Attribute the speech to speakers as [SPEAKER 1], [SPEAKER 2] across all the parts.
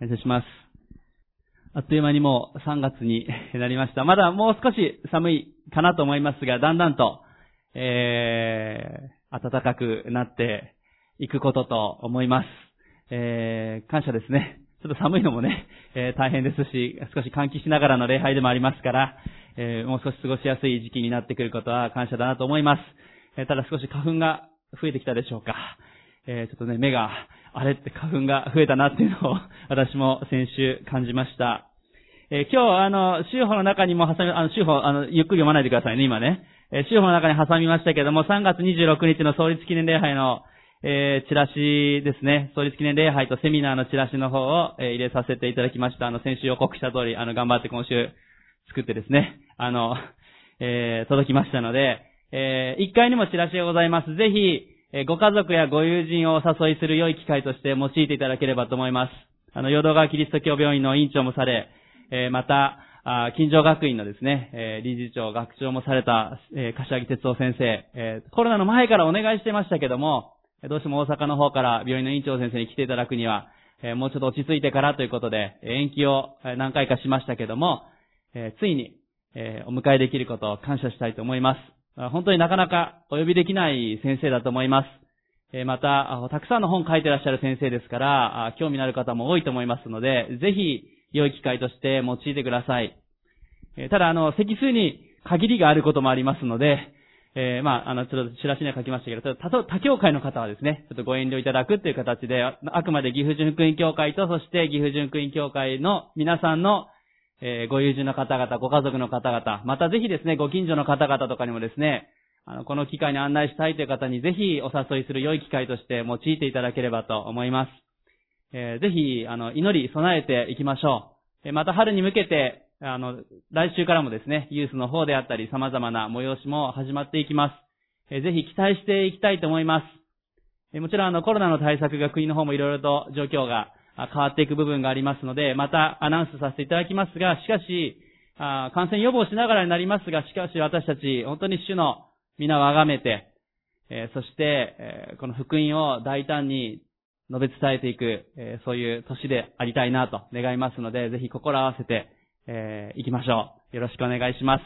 [SPEAKER 1] 感謝します。あっという間にもう3月に なりました。まだもう少し寒いかなと思いますが、だんだんと、えー、暖かくなっていくことと思います。えー、感謝ですね。ちょっと寒いのもね、えー、大変ですし、少し換気しながらの礼拝でもありますから、えー、もう少し過ごしやすい時期になってくることは感謝だなと思います。えー、ただ少し花粉が増えてきたでしょうか。えちょっとね、目が、あれって花粉が増えたなっていうのを私も先週感じました。え今日、あの、週報の中にも挟み、あの、週報、あの、ゆっくり読まないでくださいね、今ね。え週報の中に挟みましたけども、3月26日の創立記念礼拝の、えー、チラシですね。創立記念礼拝とセミナーのチラシの方を、えー、入れさせていただきました。あの、先週予告した通り、あの、頑張って今週作ってですね、あの、えー、届きましたので、えー、1階にもチラシがございます。ぜひ、ご家族やご友人をお誘いする良い機会として用いていただければと思います。あの、淀川キリスト教病院の院長もされ、えー、また、あ近所学院のですね、えー、理事長、学長もされた、えー、柏木哲夫先生、えー、コロナの前からお願いしてましたけども、どうしても大阪の方から病院の院長先生に来ていただくには、えもうちょっと落ち着いてからということで、延期を何回かしましたけども、えついに、えお迎えできることを感謝したいと思います。本当になかなかお呼びできない先生だと思います。また、たくさんの本書いてらっしゃる先生ですから、興味のある方も多いと思いますので、ぜひ、良い機会として用いてください。ただ、あの、席数に限りがあることもありますので、えー、まあ、あの、ちょっとチラシには書きましたけど、他、他教会の方はですね、ちょっとご遠慮いただくっていう形で、あくまで岐阜純福音教会と、そして岐阜純福音教会の皆さんの、えー、ご友人の方々、ご家族の方々、またぜひですね、ご近所の方々とかにもですね、あの、この機会に案内したいという方にぜひお誘いする良い機会として用いていただければと思います。えー、ぜひ、あの、祈り、備えていきましょう。えまた春に向けて、あの、来週からもですね、ユースの方であったり様々な催しも始まっていきます。えぜひ期待していきたいと思います。えもちろんあの、コロナの対策が国の方もいろいろと状況が変わっていく部分がありますので、またアナウンスさせていただきますが、しかし、感染予防しながらになりますが、しかし私たち、本当に主の皆を崇めて、そして、この福音を大胆に述べ伝えていく、そういう年でありたいなと願いますので、ぜひ心合わせて、えー、行きましょう。よろしくお願いします。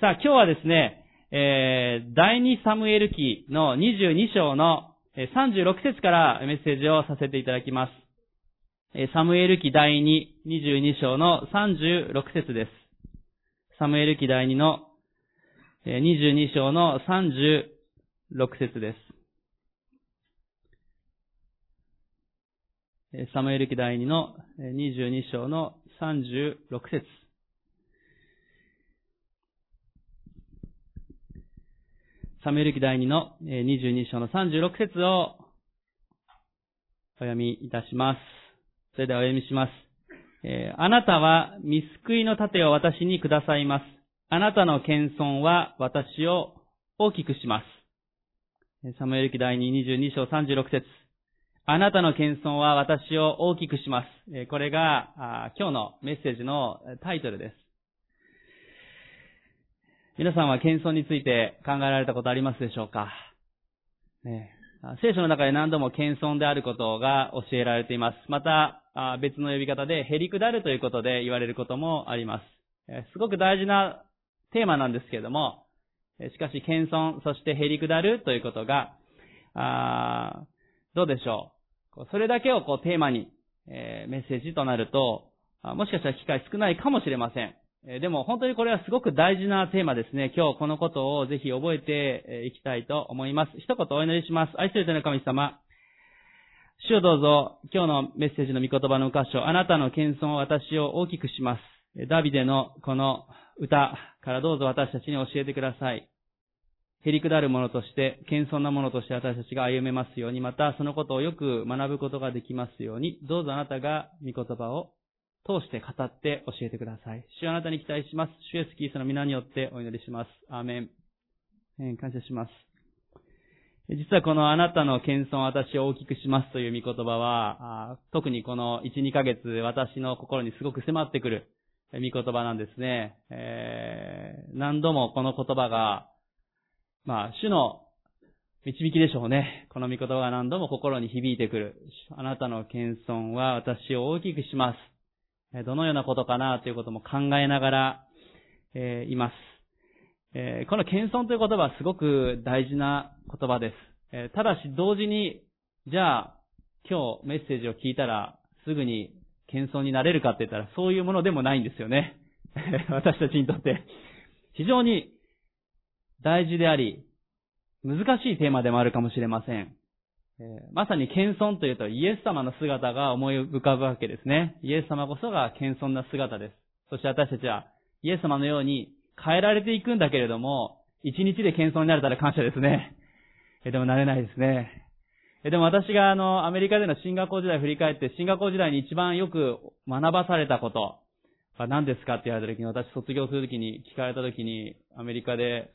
[SPEAKER 1] さあ、今日はですね、えー、第2サムエル記の22章の36節からメッセージをさせていただきます。サムエル記第2、22章の36節です。サムエル記第2の22章の36節です。サムエル記第2の22章の36節サムエル記第2の22章の36節をお読みいたします。それではお読みします。えあなたは見救いの盾を私にくださいます。あなたの謙遜は私を大きくします。サムエル記第2、22章36節あなたの謙遜は私を大きくします。えこれが今日のメッセージのタイトルです。皆さんは謙遜について考えられたことありますでしょうか、ね、聖書の中で何度も謙遜であることが教えられています。また別の呼び方でへりくだるということで言われることもあります。すごく大事なテーマなんですけれども、しかし謙遜、そしてへりくだるということが、どうでしょう。それだけをこうテーマに、えー、メッセージとなると、もしかしたら機会少ないかもしれません。でも本当にこれはすごく大事なテーマですね。今日このことをぜひ覚えていきたいと思います。一言お祈りします。愛する天の神様。主をどうぞ、今日のメッセージの御言葉の箇所、あなたの謙遜を私を大きくします。ダビデのこの歌からどうぞ私たちに教えてください。へりくだるものとして、謙遜なものとして私たちが歩めますように、またそのことをよく学ぶことができますように、どうぞあなたが御言葉を通して語って教えてください。主あなたに期待します。主イエスキースの皆によってお祈りします。アーメン。え、感謝します。実はこのあなたの謙遜私を大きくしますという御言葉は、特にこの1、2ヶ月私の心にすごく迫ってくる御言葉なんですね。えー、何度もこの言葉がまあ、主の導きでしょうね。この御言葉が何度も心に響いてくる。あなたの謙遜は私を大きくします。どのようなことかなということも考えながら、えー、います。えー、この謙遜という言葉はすごく大事な言葉です。えー、ただし同時に、じゃあ、今日メッセージを聞いたら、すぐに謙遜になれるかって言ったら、そういうものでもないんですよね。私たちにとって。非常に大事であり、難しいテーマでもあるかもしれません。えー、まさに謙遜というとイエス様の姿が思い浮かぶわけですね。イエス様こそが謙遜な姿です。そして私たちはイエス様のように変えられていくんだけれども、一日で謙遜になれたら感謝ですね。え、でもなれないですね。え、でも私があの、アメリカでの進学校時代を振り返って、進学校時代に一番よく学ばされたこと、何ですかって言われた時に、私卒業する時に聞かれた時に、アメリカで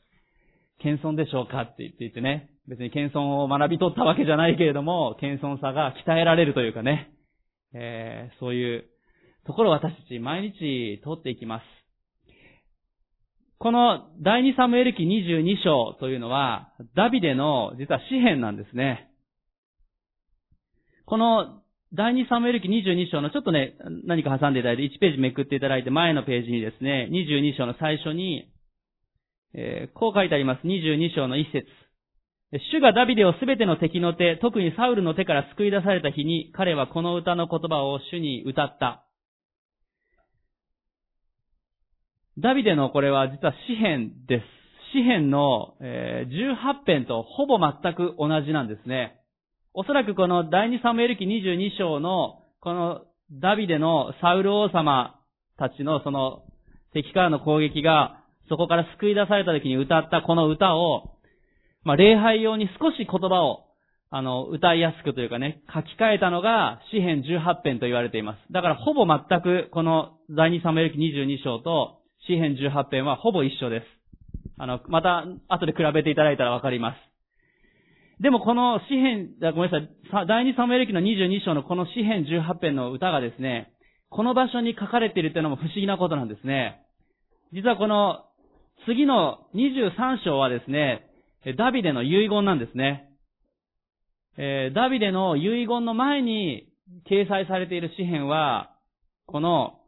[SPEAKER 1] 謙遜でしょうかって言って言ってね、別に謙遜を学び取ったわけじゃないけれども、謙遜さが鍛えられるというかね、えー、そういうところを私たち毎日通っていきます。この第二サムエル記22章というのは、ダビデの実は詩篇なんですね。この第二サムエル記22章のちょっとね、何か挟んでいただいて1ページめくっていただいて前のページにですね、22章の最初に、えー、こう書いてあります。22章の一節。主がダビデをすべての敵の手、特にサウルの手から救い出された日に、彼はこの歌の言葉を主に歌った。ダビデのこれは実は詩篇です。詩篇の、18編とほぼ全く同じなんですね。おそらくこの第二サムエル記22章の、このダビデのサウル王様たちのその敵からの攻撃がそこから救い出された時に歌ったこの歌を、まあ、礼拝用に少し言葉を、あの、歌いやすくというかね、書き換えたのが、詩編18編と言われています。だからほぼ全く、この、第2サムエル記22章と、詩編18編はほぼ一緒です。あの、また、後で比べていただいたらわかります。でもこの詩編、ごめんなさい、第2サムエル記の22章のこの詩編18編の歌がですね、この場所に書かれているというのも不思議なことなんですね。実はこの次の23章はですね、ダビデの遺言なんですね。えー、ダビデの遺言の前に掲載されている詩篇は、この、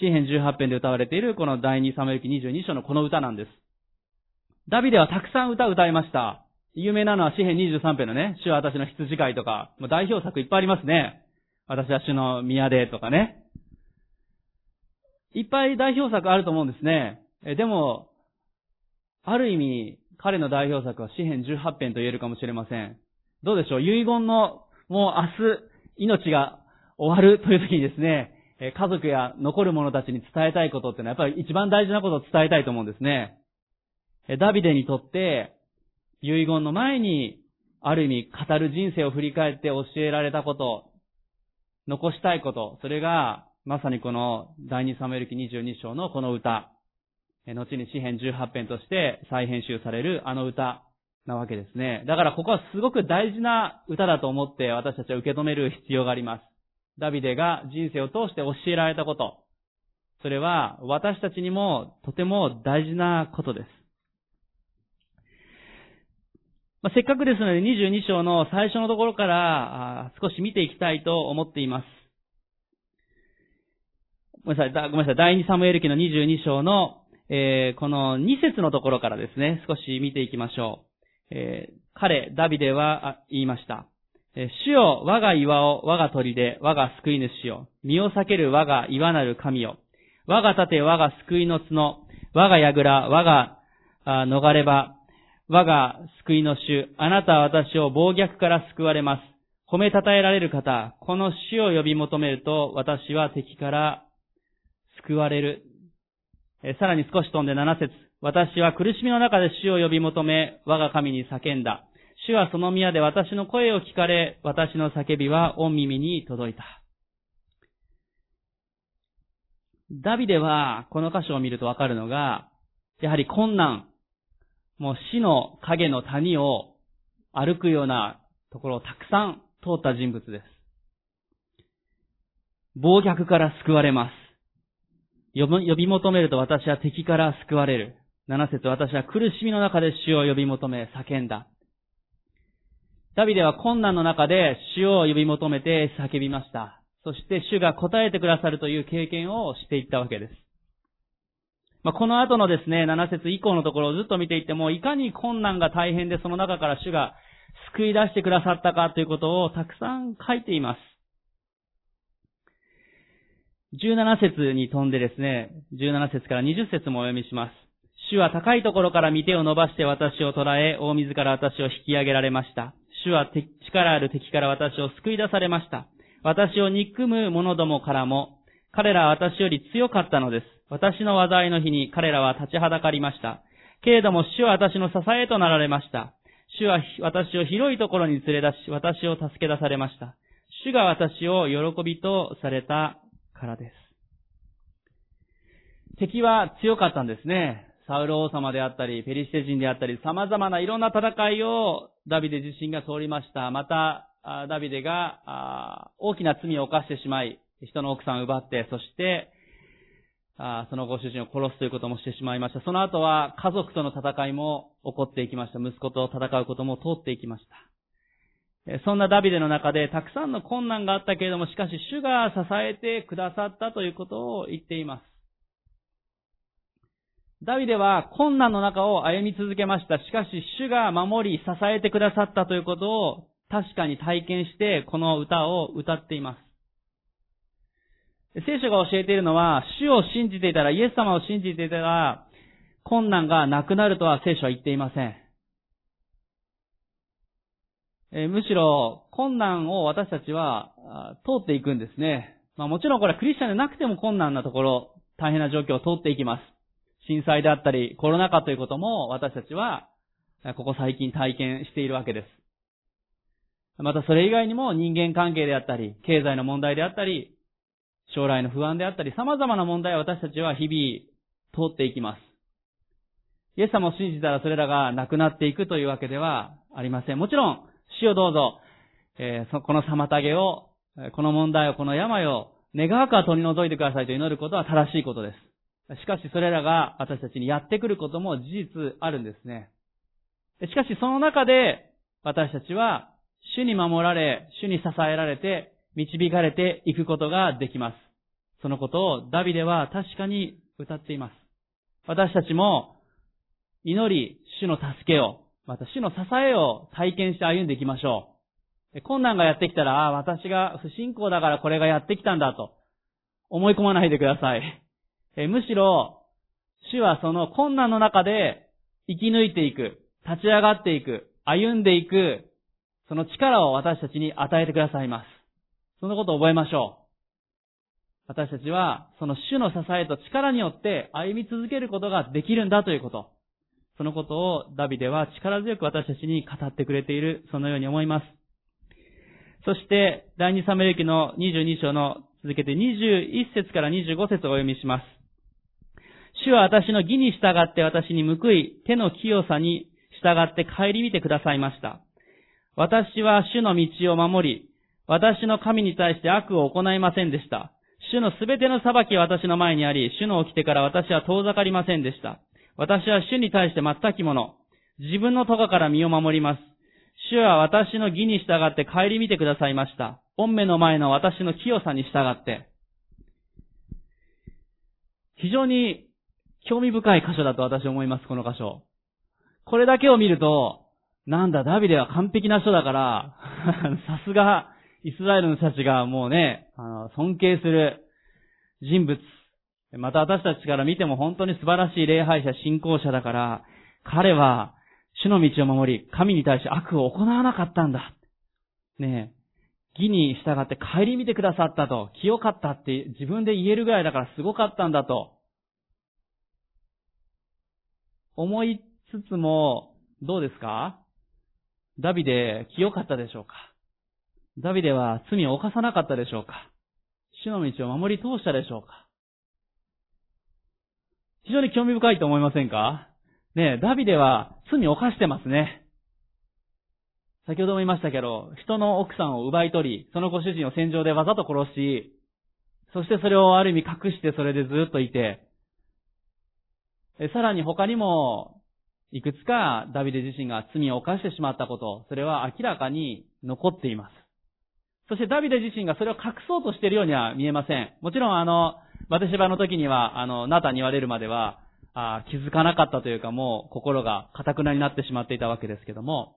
[SPEAKER 1] 詩篇18編で歌われているこの第2サムエル記22章のこの歌なんです。ダビデはたくさん歌を歌いました。有名なのは詩篇23編のね、主は私の羊飼いとか、もう代表作いっぱいありますね。私は主の宮でとかね。いっぱい代表作あると思うんですね。えでも、ある意味、彼の代表作は詩篇18編と言えるかもしれません。どうでしょう？遺言の、もう明日、命が終わるという時にですね、家族や残る者たちに伝えたいことってのはやっぱり一番大事なことを伝えたいと思うんですね。ダビデにとって、遺言の前に、ある意味語る人生を振り返って教えられたこと、残したいこと、それが、まさにこの第二サムエル記22章のこの歌、後に詩編18編として再編集されるあの歌なわけですね。だからここはすごく大事な歌だと思って私たちは受け止める必要があります。ダビデが人生を通して教えられたこと。それは私たちにもとても大事なことです。まあ、せっかくですので22章の最初のところから少し見ていきたいと思っています。ごめんなさい、ごめんなさい、第2サムエル記の22章のえー、この2節のところからですね、少し見ていきましょう。えー、彼、ダビデは言いました。主よ、我が岩を、我が鳥で、我が救い主よ。身を避ける我が岩なる神よ。我が盾、我が救いの角。我が櫓、我が逃れ場。我が救いの主。あなたは私を暴虐から救われます。褒めたたえられる方、この主を呼び求めると、私は敵から救われる。さらに少し飛んで7節私は苦しみの中で主を呼び求め、我が神に叫んだ。主はその宮で私の声を聞かれ、私の叫びは御耳に届いた。ダビデは、この箇所を見るとわかるのが、やはり困難、もう死の影の谷を歩くようなところをたくさん通った人物です。暴虐から救われます。呼び求めると私は敵から救われる。7節私は苦しみの中で主を呼び求め叫んだ。ダビデは困難の中で主を呼び求めて叫びました。そして主が答えてくださるという経験をしていったわけです。まあ、この後のですね、7節以降のところをずっと見ていっても、いかに困難が大変でその中から主が救い出してくださったかということをたくさん書いています。17節に飛んでですね、17節から20節もお読みします。主は高いところから見手を伸ばして私を捉え、大水から私を引き上げられました。主は力ある敵から私を救い出されました。私を憎む者どもからも、彼らは私より強かったのです。私の災いの日に彼らは立ちはだかりました。けれども主は私の支えとなられました。主は私を広いところに連れ出し、私を助け出されました。主が私を喜びとされたからです。敵は強かったんですね。サウル王様であったり、ペリシテ人であったり、様々ないろんな戦いをダビデ自身が通りました。また、ダビデが大きな罪を犯してしまい、人の奥さんを奪って、そして、そのご主人を殺すということもしてしまいました。その後は家族との戦いも起こっていきました。息子と戦うことも通っていきました。そんなダビデの中でたくさんの困難があったけれども、しかし主が支えてくださったということを言っています。ダビデは困難の中を歩み続けました。しかし、主が守り、支えてくださったということを確かに体験して、この歌を歌っています。聖書が教えているのは、主を信じていたら、イエス様を信じていたら、困難がなくなるとは聖書は言っていません。えむしろ、困難を私たちは通っていくんですね。まあもちろんこれはクリスチャンでなくても困難なところ、大変な状況を通っていきます。震災であったり、コロナ禍ということも私たちは、ここ最近体験しているわけです。またそれ以外にも人間関係であったり、経済の問題であったり、将来の不安であったり、様々な問題を私たちは日々通っていきます。イエス様を信じたらそれらがなくなっていくというわけではありません。もちろん、死をどうぞ、えー、この妨げを、この問題を、この病を、願わくは取り除いてくださいと祈ることは正しいことです。しかしそれらが私たちにやってくることも事実あるんですね。しかしその中で私たちは主に守られ、主に支えられて導かれていくことができます。そのことをダビデは確かに歌っています。私たちも祈り、主の助けを、また主の支えを体験して歩んでいきましょう。困難がやってきたら、ああ、私が不信仰だからこれがやってきたんだと思い込まないでください。えむしろ、主はその困難の中で生き抜いていく、立ち上がっていく、歩んでいく、その力を私たちに与えてくださいます。そのことを覚えましょう。私たちは、その主の支えと力によって歩み続けることができるんだということ。そのことをダビデは力強く私たちに語ってくれている、そのように思います。そして、第二サムエル記の22章の続けて21節から25節をお読みします。主は私の義に従って私に報い、手の清さに従って帰り見てくださいました。私は主の道を守り、私の神に対して悪を行いませんでした。主のすべての裁きは私の前にあり、主の起きてから私は遠ざかりませんでした。私は主に対して全き者。自分の咎から身を守ります。主は私の義に従って帰り見てくださいました。御目の前の私の清さに従って。非常に興味深い箇所だと私思います、この箇所。これだけを見ると、なんだ、ダビデは完璧な人だから、さすが、イスラエルの人たちがもうね、あの、尊敬する人物。また私たちから見ても本当に素晴らしい礼拝者、信仰者だから、彼は、主の道を守り、神に対して悪を行わなかったんだ。ねえ、義に従って帰り見てくださったと、清かったって自分で言えるぐらいだからすごかったんだと。思いつつも、どうですか？ダビデ、清かったでしょうか？ダビデは罪を犯さなかったでしょうか？主の道を守り通したでしょうか？非常に興味深いと思いませんか？ねえダビデは罪を犯してますね。先ほども言いましたけど、人の奥さんを奪い取り、そのご主人を戦場でわざと殺し、そしてそれをある意味隠してそれでずっといて、さらに他にも、いくつかダビデ自身が罪を犯してしまったこと、それは明らかに残っています。そしてダビデ自身がそれを隠そうとしているようには見えません。もちろんあの、バテシバの時には、あの、ナタに言われるまでは、あ気づかなかったというかもう心が堅くなになってしまっていたわけですけども、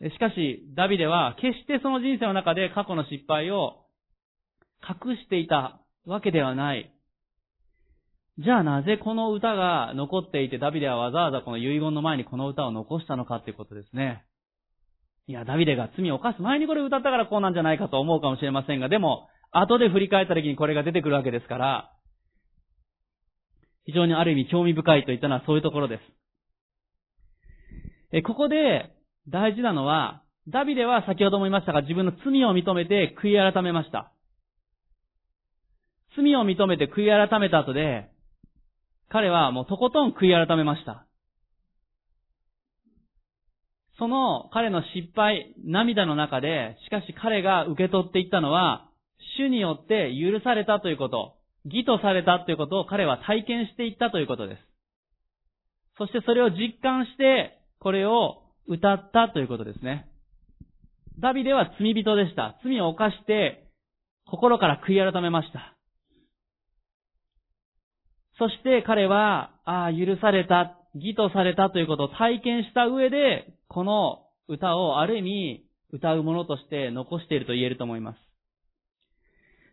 [SPEAKER 1] しかし、ダビデは決してその人生の中で過去の失敗を隠していたわけではない。じゃあなぜこの歌が残っていてダビデはわざわざこの遺言の前にこの歌を残したのかっていうことですね。いや、ダビデが罪を犯す前にこれ歌ったからこうなんじゃないかと思うかもしれませんが、でも、後で振り返った時にこれが出てくるわけですから、非常にある意味興味深いといったのはそういうところです。え、ここで大事なのは、ダビデは先ほども言いましたが自分の罪を認めて悔い改めました。罪を認めて悔い改めた後で、彼はもうとことん悔い改めました。その彼の失敗、涙の中で、しかし彼が受け取っていったのは、主によって許されたということ、義とされたということを彼は体験していったということです。そしてそれを実感して、これを歌ったということですね。ダビデは罪人でした。罪を犯して、心から悔い改めました。そして彼は、ああ、許された、義とされたということを体験した上で、この歌をある意味、歌うものとして残していると言えると思います。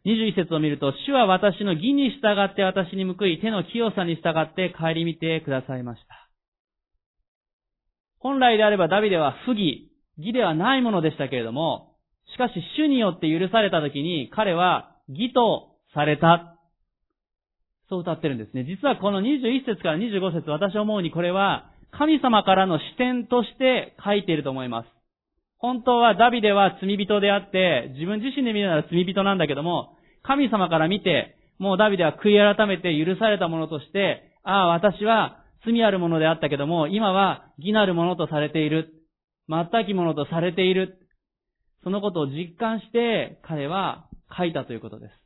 [SPEAKER 1] 21節を見ると、主は私の義に従って私に報い、手の清さに従って帰り見てくださいました。本来であればダビデは不義、義ではないものでしたけれども、しかし主によって許された時に彼は義とされたそう歌ってるんですね。実はこの21節から25節私思うにこれは神様からの視点として書いていると思います。本当はダビデは罪人であって、自分自身で見るなら罪人なんだけども、神様から見て、もうダビデは悔い改めて許されたものとして、ああ、私は罪あるものであったけども、今は義なるものとされている。全きものとされている。そのことを実感して彼は書いたということです。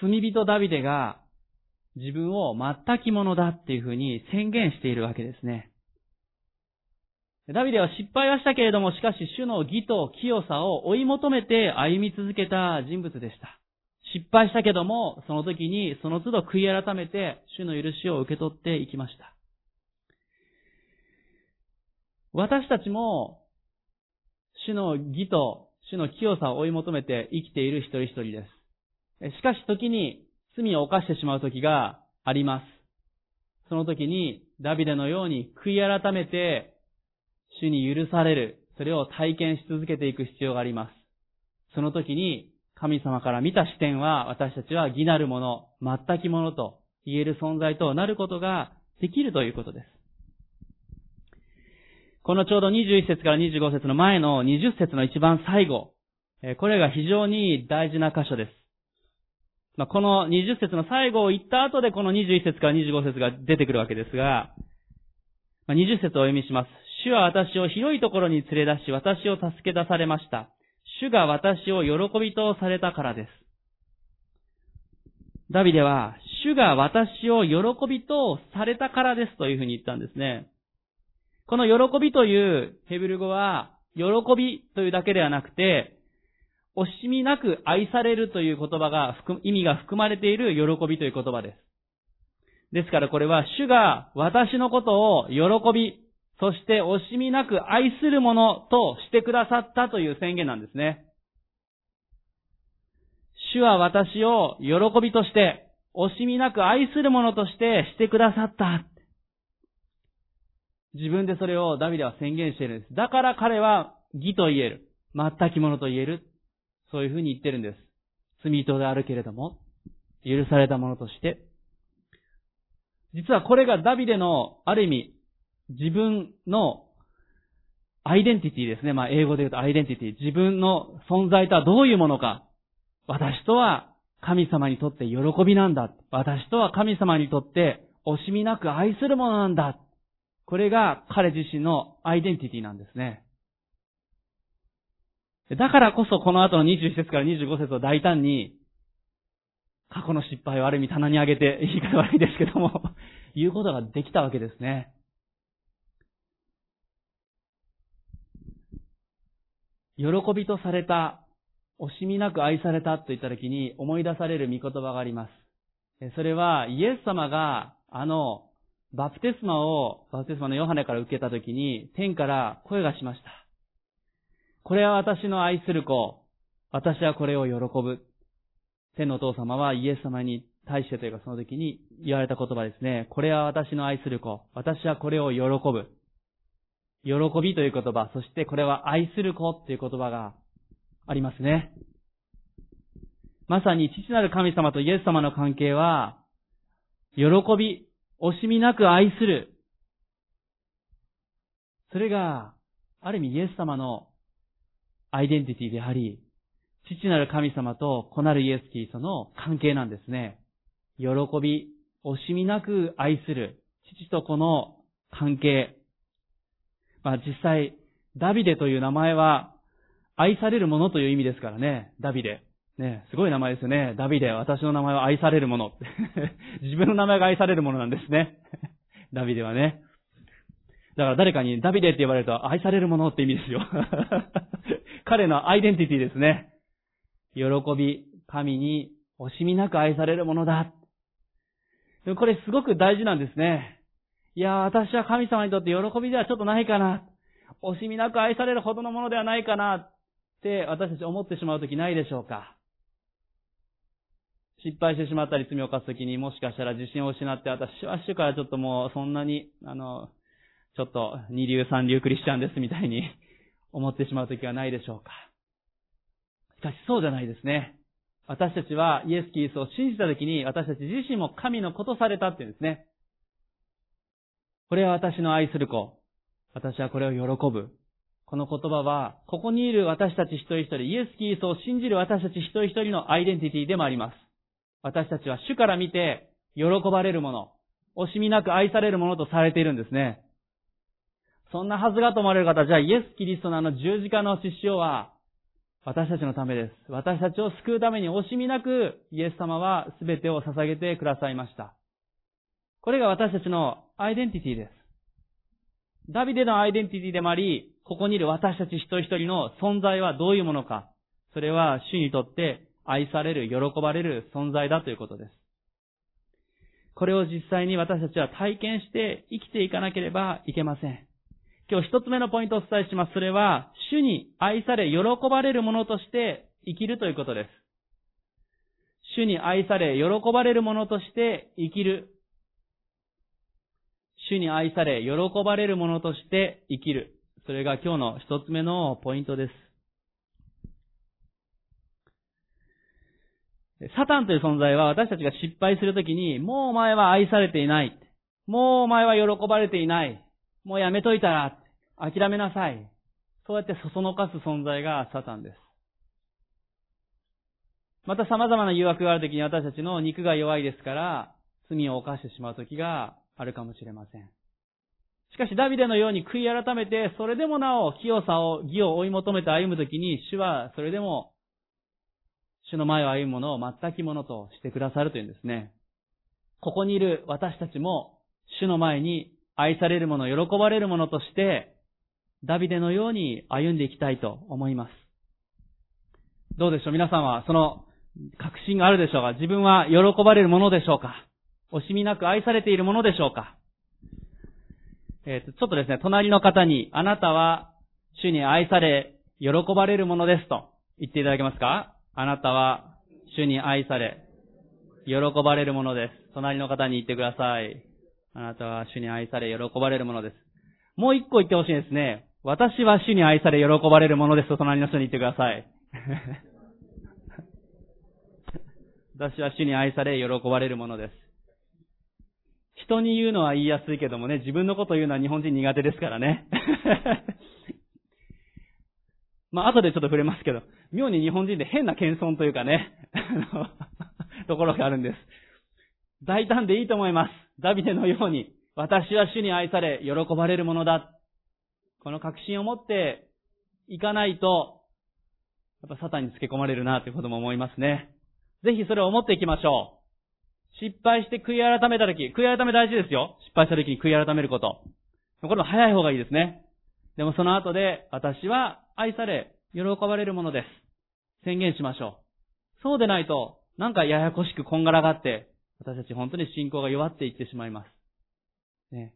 [SPEAKER 1] 罪人ダビデが自分を全き者だっていうふうに宣言しているわけですね。ダビデは失敗はしたけれども、しかし主の義と清さを追い求めて歩み続けた人物でした。失敗したけども、その時にその都度悔い改めて主の許しを受け取っていきました。私たちも、主の義と主の清さを追い求めて生きている一人一人です。しかし時に罪を犯してしまう時があります。その時にダビデのように悔い改めて主に許される、それを体験し続けていく必要があります。その時に神様から見た視点は私たちは義なるもの、全きものと言える存在となることができるということです。このちょうど21節から25節の前の20節の一番最後、これが非常に大事な箇所です。まあ、この20節の最後を言った後でこの21節から25節が出てくるわけですが、まあ、20節をお読みします。主は私を広いところに連れ出し、私を助け出されました。主が私を喜びとされたからです。ダビデは、主が私を喜びとされたからですというふうに言ったんですね。この喜びというヘブル語は、喜びというだけではなくて、惜しみなく愛されるという言葉が、意味が含まれている喜びという言葉です。ですからこれは主が私のことを喜び、そして惜しみなく愛するものとしてくださったという宣言なんですね。主は私を喜びとして、惜しみなく愛するものとしてしてくださった。自分でそれをダビデは宣言しているんです。だから彼は義と言える。全きものと言える。そういうふうに言ってるんです。罪人であるけれども、許されたものとして。実はこれがダビデの、ある意味、自分のアイデンティティですね。まあ、英語で言うとアイデンティティ。自分の存在とはどういうものか。私とは神様にとって喜びなんだ。私とは神様にとって惜しみなく愛するものなんだ。これが彼自身のアイデンティティなんですね。だからこそこの後の21節から25節を大胆に過去の失敗をある意味棚に上げて、言い方悪いですけども、言うことができたわけですね。喜びとされた、惜しみなく愛されたと言ったときに思い出される御言葉があります。それは、イエス様が、あの、バプテスマを、バプテスマのヨハネから受けたときに、天から声がしました。これは私の愛する子。私はこれを喜ぶ。天のお父様はイエス様に対してというかその時に言われた言葉ですね。これは私の愛する子。私はこれを喜ぶ。喜びという言葉、そしてこれは愛する子という言葉がありますね。まさに父なる神様とイエス様の関係は、喜び、惜しみなく愛する。それが、ある意味イエス様のアイデンティティであり、父なる神様と子なるイエス・キリストの関係なんですね。喜び、惜しみなく愛する、父と子の関係。まあ実際、ダビデという名前は、愛されるものという意味ですからね、ダビデ。ね、すごい名前ですよね。ダビデ、私の名前は愛されるもの。自分の名前が愛されるものなんですね。ダビデはね。だから誰かにダビデって言われると愛されるものって意味ですよ。彼のアイデンティティですね。喜び、神に惜しみなく愛されるものだ。これすごく大事なんですね。いや、私は神様にとって喜びではちょっとないかな。惜しみなく愛されるほどのものではないかなって私たち思ってしまうときないでしょうか。失敗してしまったり罪を犯すときにもしかしたら自信を失って私は主からちょっともうそんなに、あの、ちょっと二流三流クリスチャンですみたいに思ってしまうときはないでしょうか。しかしそうじゃないですね。私たちはイエス・キリストを信じたときに私たち自身も神のことされたっていうんですね。これは私の愛する子。私はこれを喜ぶ。この言葉は、ここにいる私たち一人一人、イエス・キリストを信じる私たち一人一人のアイデンティティでもあります。私たちは主から見て、喜ばれるもの、惜しみなく愛されるものとされているんですね。そんなはずがと思われる方、じゃあイエス・キリストのあの十字架の血潮は、私たちのためです。私たちを救うために惜しみなくイエス様は全てを捧げてくださいました。これが私たちのアイデンティティです。ダビデのアイデンティティでもあり、ここにいる私たち一人一人の存在はどういうものか。それは主にとって愛される、喜ばれる存在だということです。これを実際に私たちは体験して生きていかなければいけません。今日一つ目のポイントをお伝えします。それは、主に愛され、喜ばれるものとして生きるということです。主に愛され、喜ばれるものとして生きる。主に愛され、喜ばれるものとして生きる。それが今日の一つ目のポイントです。サタンという存在は私たちが失敗するときに、もうお前は愛されていない。もうお前は喜ばれていない。もうやめといたら。諦めなさい。そうやってそそのかす存在がサタンです。また様々な誘惑があるときに私たちの肉が弱いですから、罪を犯してしまうときがあるかもしれません。しかし、ダビデのように悔い改めて、それでもなお清さを、義を追い求めて歩むときに、主はそれでも、主の前を歩むものを全きものとしてくださるというんですね。ここにいる私たちも、主の前に愛されるもの、喜ばれるものとして、ダビデのように歩んでいきたいと思います。どうでしょう？皆さんはその確信があるでしょうか？自分は喜ばれるものでしょうか？惜しみなく愛されているものでしょうか？えっ、ー、と、ちょっとですね、隣の方に、あなたは主に愛され、喜ばれるものですと言っていただけますか？あなたは主に愛され、喜ばれるものです。隣の方に言ってください。あなたは主に愛され、喜ばれるものです。もう一個言ってほしいですね。私は主に愛され喜ばれるものですと隣の人に言ってください。私は主に愛され喜ばれるものです。人に言うのは言いやすいけどもね、自分のこと言うのは日本人苦手ですからね。まあ、後でちょっと触れますけど、妙に日本人で変な謙遜というかね、ところがあるんです。大胆でいいと思います。ダビデのように、私は主に愛され喜ばれるものだ。この確信を持っていかないと、やっぱサタンにつけ込まれるなということも思いますね。ぜひそれを思っていきましょう。失敗して悔い改めたとき、悔い改め大事ですよ。失敗したときに悔い改めること。これも早い方がいいですね。でもその後で、私は愛され、喜ばれるものです。宣言しましょう。そうでないと、なんかややこしくこんがらがって、私たち本当に信仰が弱っていってしまいます。ね。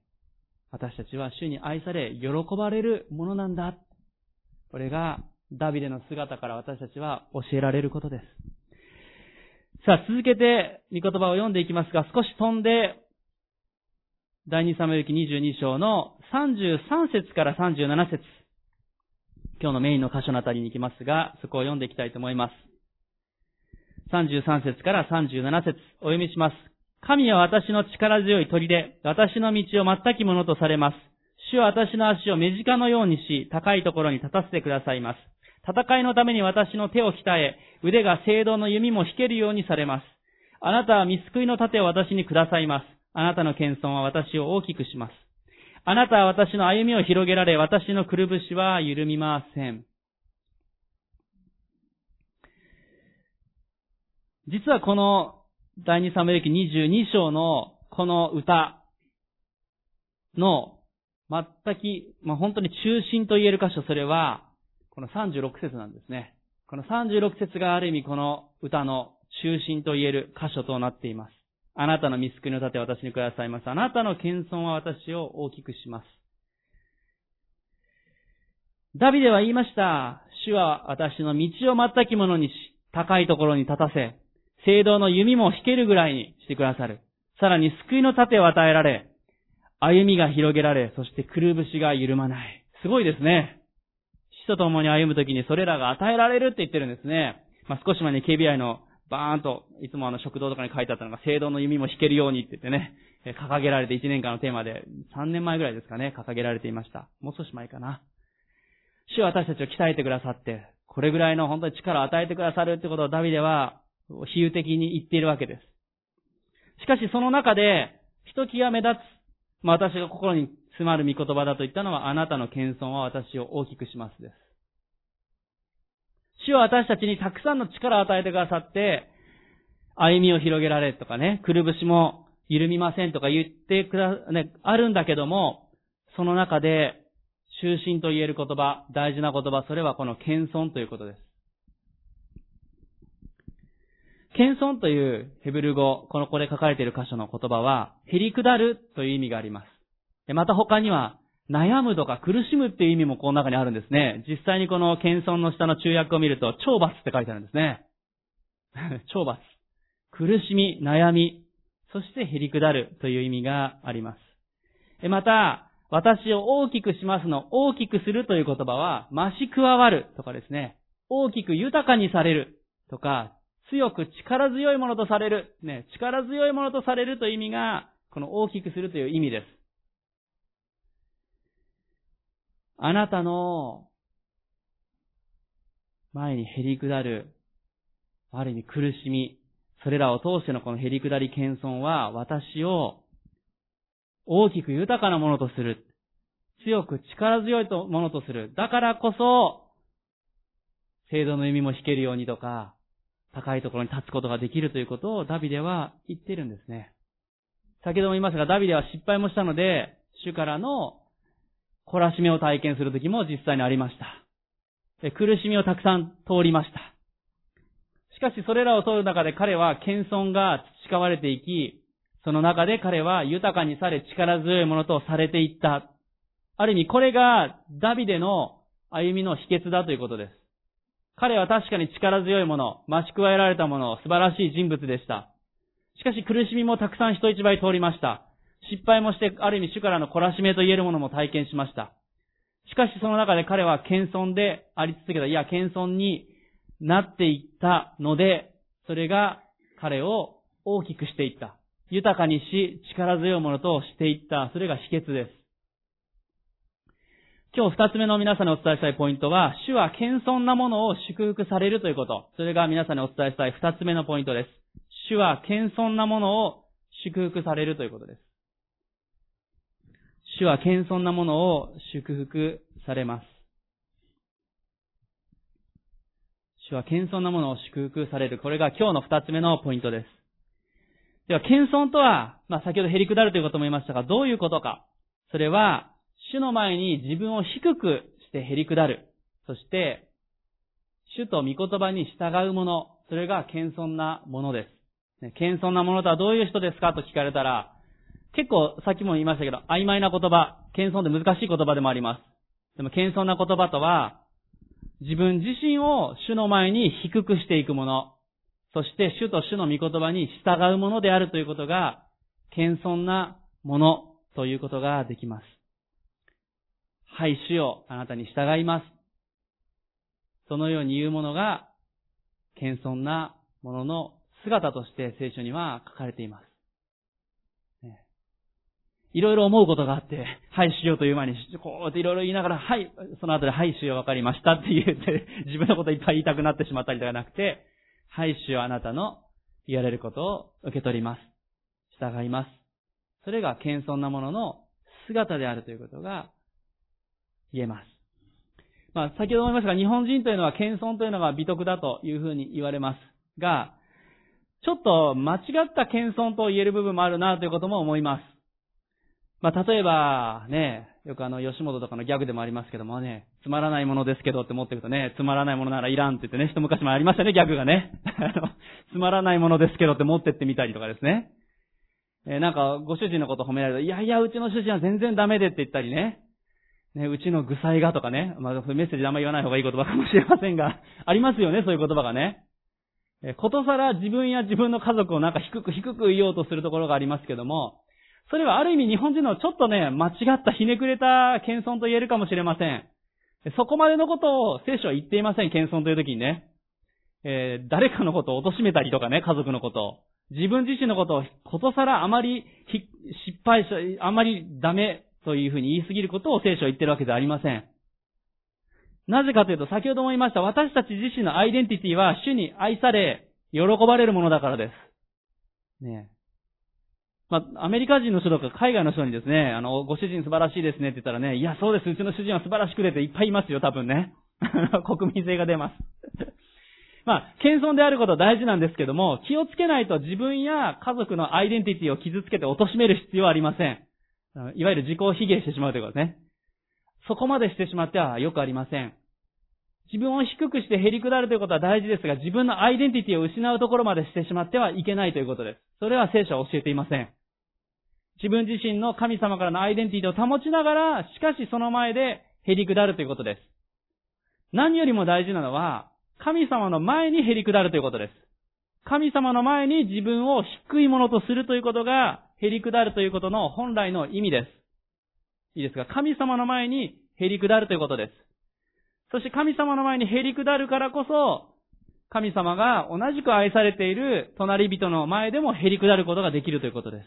[SPEAKER 1] 私たちは主に愛され、喜ばれるものなんだ。これが、ダビデの姿から私たちは教えられることです。さあ、続けて、御言葉を読んでいきますが、少し飛んで、第二サムエル記22章の33節から37節今日のメインの箇所のあたりに行きますが、そこを読んでいきたいと思います。33節から37節お読みします。神は私の力強い鳥で、私の道を全きものとされます。主は私の足を目近のようにし、高いところに立たせてくださいます。戦いのために私の手を鍛え、腕が聖堂の弓も引けるようにされます。あなたは見救いの盾を私にくださいます。あなたの謙遜は私を大きくします。あなたは私の歩みを広げられ、私のくるぶしは緩みません。実はこの第二サムエル記22章のこの歌の全く、まあ、本当に中心と言える箇所、それはこの36節なんですね。この36節がある意味この歌の中心と言える箇所となっています。あなたの見救いの盾を私にくださいます。あなたの謙遜は私を大きくします。ダビデは言いました。主は私の道を全きものにし、高いところに立たせ、聖堂の弓も引けるぐらいにしてくださる。さらに救いの盾を与えられ、歩みが広げられ、そしてくるぶしが緩まない。すごいですね。死と共に歩むときにそれらが与えられるって言ってるんですね。まあ、少し前に KBI のバーンと、いつもあの食堂とかに書いてあったのが、聖堂の弓も引けるようにって言ってね、掲げられて1年間のテーマで、3年前ぐらいですかね、掲げられていました。もう少し前かな。主は私たちを鍛えてくださって、これぐらいの本当に力を与えてくださるってことをダビデは比喩的に言っているわけです。しかしその中で、ひときわ目立つ、まあ、私が心に詰まる御言葉だと言ったのは、あなたの謙遜は私を大きくしますです。主は私たちにたくさんの力を与えてくださって、歩みを広げられとかね、くるぶしも緩みませんとか言ってくだ、ね、あるんだけども、その中で、中心と言える言葉、大事な言葉、それはこの謙遜ということです。謙遜というヘブル語、このこれ書かれている箇所の言葉は、へりくだるという意味があります。また他には、悩むとか苦しむっていう意味もこの中にあるんですね。実際にこの謙遜の下の中訳を見ると、懲罰って書いてあるんですね。懲罰。苦しみ、悩み、そしてへりくだるという意味があります。また、私を大きくしますの、大きくするという言葉は、増し加わるとかですね、大きく豊かにされるとか、強く力強いものとされる、ね、力強いものとされるという意味が、この大きくするという意味です。あなたの前にへり下る、ある意味苦しみ、それらを通してのこのへり下り謙遜は、私を大きく豊かなものとする。強く力強いものとする。だからこそ、制度の意味も引けるようにとか、高いところに立つことができるということをダビデは言ってるんですね。先ほども言いましたが、ダビデは失敗もしたので、主からの懲らしめを体験するときも実際にありました。苦しみをたくさん通りました。しかしそれらを通る中で彼は謙遜が培われていき、その中で彼は豊かにされ力強いものとされていった。ある意味これがダビデの歩みの秘訣だということです。彼は確かに力強いもの、増し加えられたもの、素晴らしい人物でした。しかし苦しみもたくさん人一倍通りました。失敗もして、ある意味主からの懲らしめと言えるものも体験しました。しかしその中で彼は謙遜であり続けた。いや、謙遜になっていったので、それが彼を大きくしていった。豊かにし、力強いものとしていった。それが秘訣です。今日二つ目の皆さんにお伝えしたいポイントは、主は謙遜なものを祝福されるということ。それが皆さんにお伝えしたい二つ目のポイントです。主は謙遜なものを祝福されるということです。主は謙遜なものを祝福されます。主は謙遜なものを祝福される。これが今日の二つ目のポイントです。では、謙遜とは、まあ先ほどへりくだるということも言いましたが、どういうことか。それは、主の前に自分を低くしてへりくだる。そして、主と御言葉に従うもの。それが謙遜なものです。謙遜なものとはどういう人ですか？と聞かれたら、結構さっきも言いましたけど、曖昧な言葉、謙遜って難しい言葉でもあります。でも謙遜な言葉とは、自分自身を主の前に低くしていくもの、そして主と主の御言葉に従うものであるということが、謙遜なものということができます。はい、主よ、あなたに従います。そのように言うものが、謙遜なものの姿として聖書には書かれています。いろいろ思うことがあって、はい、しようという前に、こうやっていろいろ言いながら、はい、その後で、はい、しよわかりましたって言って、自分のこといっぱい言いたくなってしまったりではなくて、はい、しよあなたの言われることを受け取ります。従います。それが謙遜なものの姿であるということが言えます。まあ、先ほど思いましたが、日本人というのは謙遜というのが美徳だというふうに言われますが、ちょっと間違った謙遜と言える部分もあるなということも思います。まあ、例えば、ね、よくあの、吉本とかのギャグでもありますけどもね、つまらないものですけどって持っていくとね、つまらないものならいらんって言ってね、一昔もありましたね、ギャグがね。つまらないものですけどって持ってってみたりとかですね。えー、なんか、ご主人のこと褒められると、いやいや、うちの主人は全然ダメでって言ったりね。ね、うちの具材がとかね。まあ、メッセージであんま言わない方がいい言葉かもしれませんが、ありますよね、そういう言葉がね。えことさら自分や自分の家族をなんか低く低く言おうとするところがありますけども、それはある意味日本人のちょっとね、間違ったひねくれた謙遜と言えるかもしれません。そこまでのことを聖書は言っていません、謙遜という時にね。えー、誰かのことを貶めたりとかね、家族のことを。自分自身のことをことさらあまり失敗し、あまりダメというふうに言い過ぎることを聖書は言ってるわけではありません。なぜかというと、先ほども言いました、私たち自身のアイデンティティは主に愛され、喜ばれるものだからです。ねまあ、アメリカ人の人とか海外の人にですね、あの、ご主人素晴らしいですねって言ったらね、いや、そうです、うちの主人は素晴らしくてっていっぱいいますよ、多分ね。国民性が出ます。まあ、謙遜であることは大事なんですけども、気をつけないと自分や家族のアイデンティティを傷つけて貶める必要はありません。いわゆる自己卑下してしまうということですね。そこまでしてしまってはよくありません。自分を低くして減り下るということは大事ですが、自分のアイデンティティを失うところまでしてしまってはいけないということです。それは聖書は教えていません。自分自身の神様からのアイデンティティを保ちながら、しかしその前で減り下るということです。何よりも大事なのは、神様の前に減り下るということです。神様の前に自分を低いものとするということが、減り下るということの本来の意味です。いいですか神様の前に減り下るということです。そして神様の前に減り下るからこそ、神様が同じく愛されている隣人の前でも減り下ることができるということです。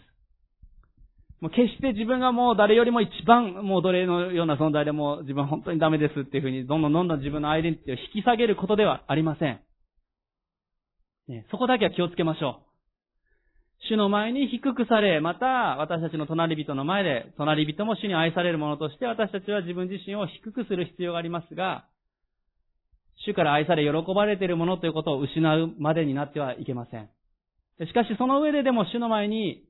[SPEAKER 1] もう決して自分がもう誰よりも一番もう奴隷のような存在でも自分は本当にダメですっていうふうにどんどんどんどん自分のアイデンティティを引き下げることではありません。ね、そこだけは気をつけましょう。主の前に低くされ、また私たちの隣人の前で隣人も主に愛されるものとして私たちは自分自身を低くする必要がありますが、主から愛され喜ばれているものということを失うまでになってはいけません。しかしその上ででも主の前に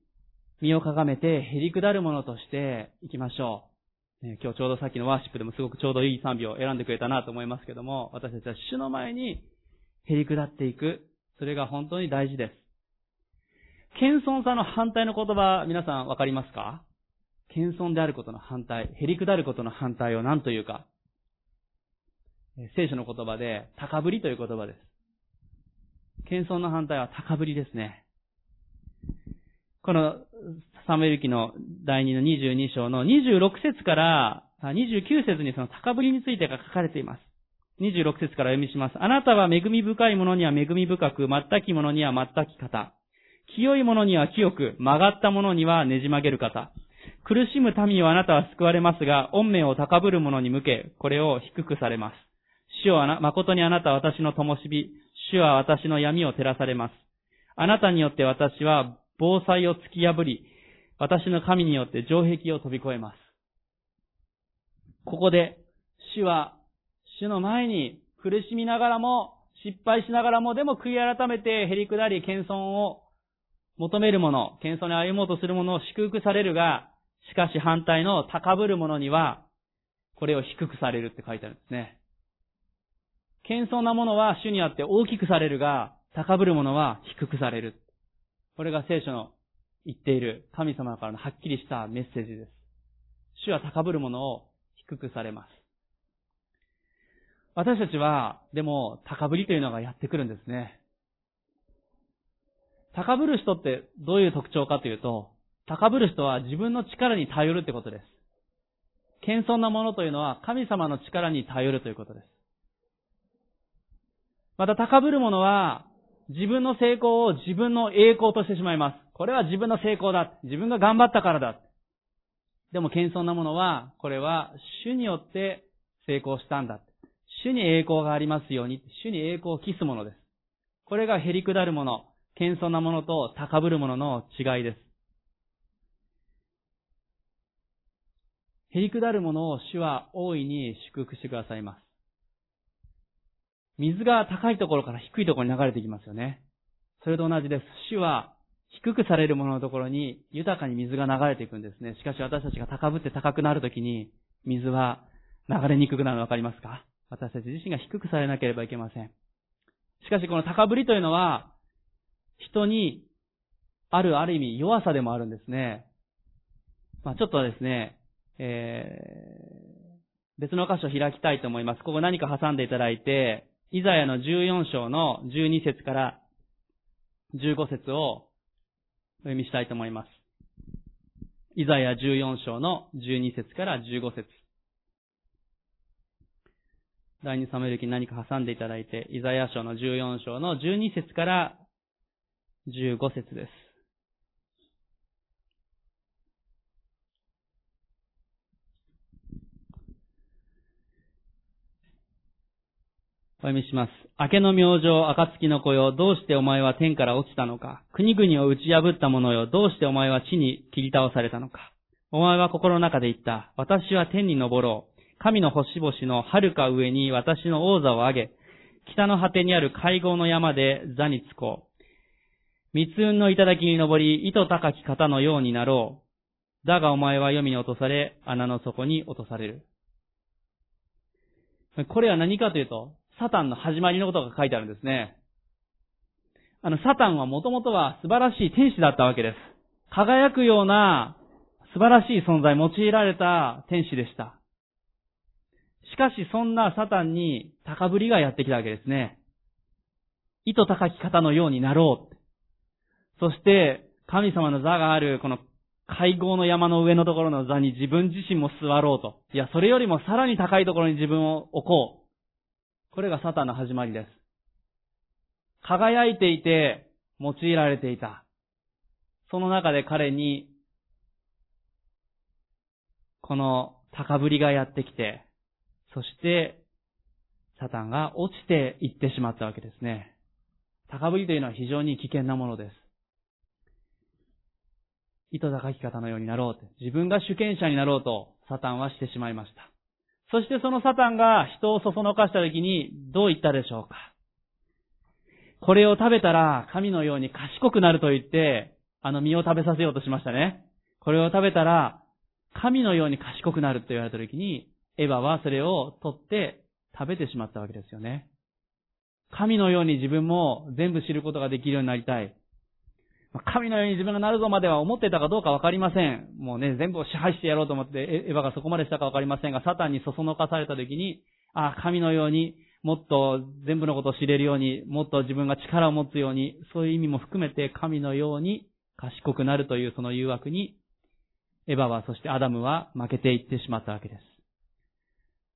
[SPEAKER 1] 身をかがめてへり下るものとしていきましょう。今日ちょうどさっきのワーシップでもすごくちょうどいい賛美を選んでくれたなと思いますけども、私たちは主の前にへり下っていく。それが本当に大事です。謙遜さの反対の言葉、皆さんわかりますか？謙遜であることの反対、へり下ることの反対を何というか。聖書の言葉で、高ぶりという言葉です。謙遜の反対は高ぶりですね。このサムエル記の第2の22章の26節から29節にその高ぶりについてが書かれています。26節から読みします。あなたは恵み深いものには恵み深く、全きものには全き方。清いものには清く、曲がったものにはねじ曲げる方。苦しむ民をあなたは救われますが、恩命を高ぶる者に向け、これを低くされます。主は誠にあなたは私の灯火、主は私の闇を照らされます。あなたによって私は防災を突き破り、私の神によって城壁を飛び越えます。ここで、主は、主の前に苦しみながらも失敗しながらもでも悔い改めてへり下り謙遜を求める者、謙遜に歩もうとする者を祝福されるが、しかし反対の高ぶる者には、これを低くされるって書いてあるんですね。謙遜な者は主にあって大きくされるが、高ぶる者は低くされる。これが聖書の言っている神様からのはっきりしたメッセージです。主は高ぶる者を低くされます。私たちは、でも、高ぶりというのがやってくるんですね。高ぶる人ってどういう特徴かというと、高ぶる人は自分の力に頼るってことです。謙遜なものというのは神様の力に頼るということです。また高ぶる者は自分の成功を自分の栄光としてしまいます。これは自分の成功だ。自分が頑張ったからだ。でも謙遜な者は、これは主によって成功したんだ。主に栄光がありますように、主に栄光を期すものです。これがへり下る者、謙遜な者と高ぶる者のの違いです。へり下る者を主は大いに祝福してくださいます。水が高いところから低いところに流れていきますよね。それと同じです。主は低くされるもののところに豊かに水が流れていくんですね。しかし私たちが高ぶって高くなるときに水は流れにくくなるのわかりますか？私たち自身が低くされなければいけません。しかしこの高ぶりというのは人にあるある意味弱さでもあるんですね。まあちょっとですね、えー、別の箇所を開きたいと思います。ここ何か挟んでいただいて、イザヤの14章の12節から15節をお読みしたいと思います。イザヤ14章の12節から15節第2サムエル記に何か挟んでいただいて、イザヤ書の14章の12節から15節です。お読みします。明けの明星、暁の子よ、どうしてお前は天から落ちたのか。国々を打ち破った者よ、どうしてお前は地に切り倒されたのか。お前は心の中で言った。私は天に登ろう。神の星々の遥か上に私の王座を上げ、北の果てにある会合の山で座につこう。三つ運の頂に登り、糸高き方のようになろう。だがお前は読みに落とされ、穴の底に落とされる。これは何かというと、サタンの始まりのことが書いてあるんですね。あの、サタンはもともとは素晴らしい天使だったわけです。輝くような素晴らしい存在、用いられた天使でした。しかしそんなサタンに高ぶりがやってきたわけですね。意図高き方のようになろう。そして、神様の座があるこの会合の山の上のところの座に自分自身も座ろうと。いや、それよりもさらに高いところに自分を置こう。これがサタンの始まりです。輝いていて用いられていた。その中で彼に、この高ぶりがやってきて、そして、サタンが落ちていってしまったわけですね。高ぶりというのは非常に危険なものです。意図高き方のようになろうと。自分が主権者になろうと、サタンはしてしまいました。そしてそのサタンが人をそそのかした時にどう言ったでしょうかこれを食べたら神のように賢くなると言って、あの実を食べさせようとしましたね。これを食べたら神のように賢くなると言われた時に、エヴァはそれを取って食べてしまったわけですよね。神のように自分も全部知ることができるようになりたい。神のように自分がなるぞまでは思ってたかどうかわかりません。もうね、全部を支配してやろうと思って、エヴァがそこまでしたかわかりませんが、サタンにそそのかされた時に、ああ、神のように、もっと全部のことを知れるように、もっと自分が力を持つように、そういう意味も含めて神のように賢くなるというその誘惑に、エヴァは、そしてアダムは負けていってしまったわけです。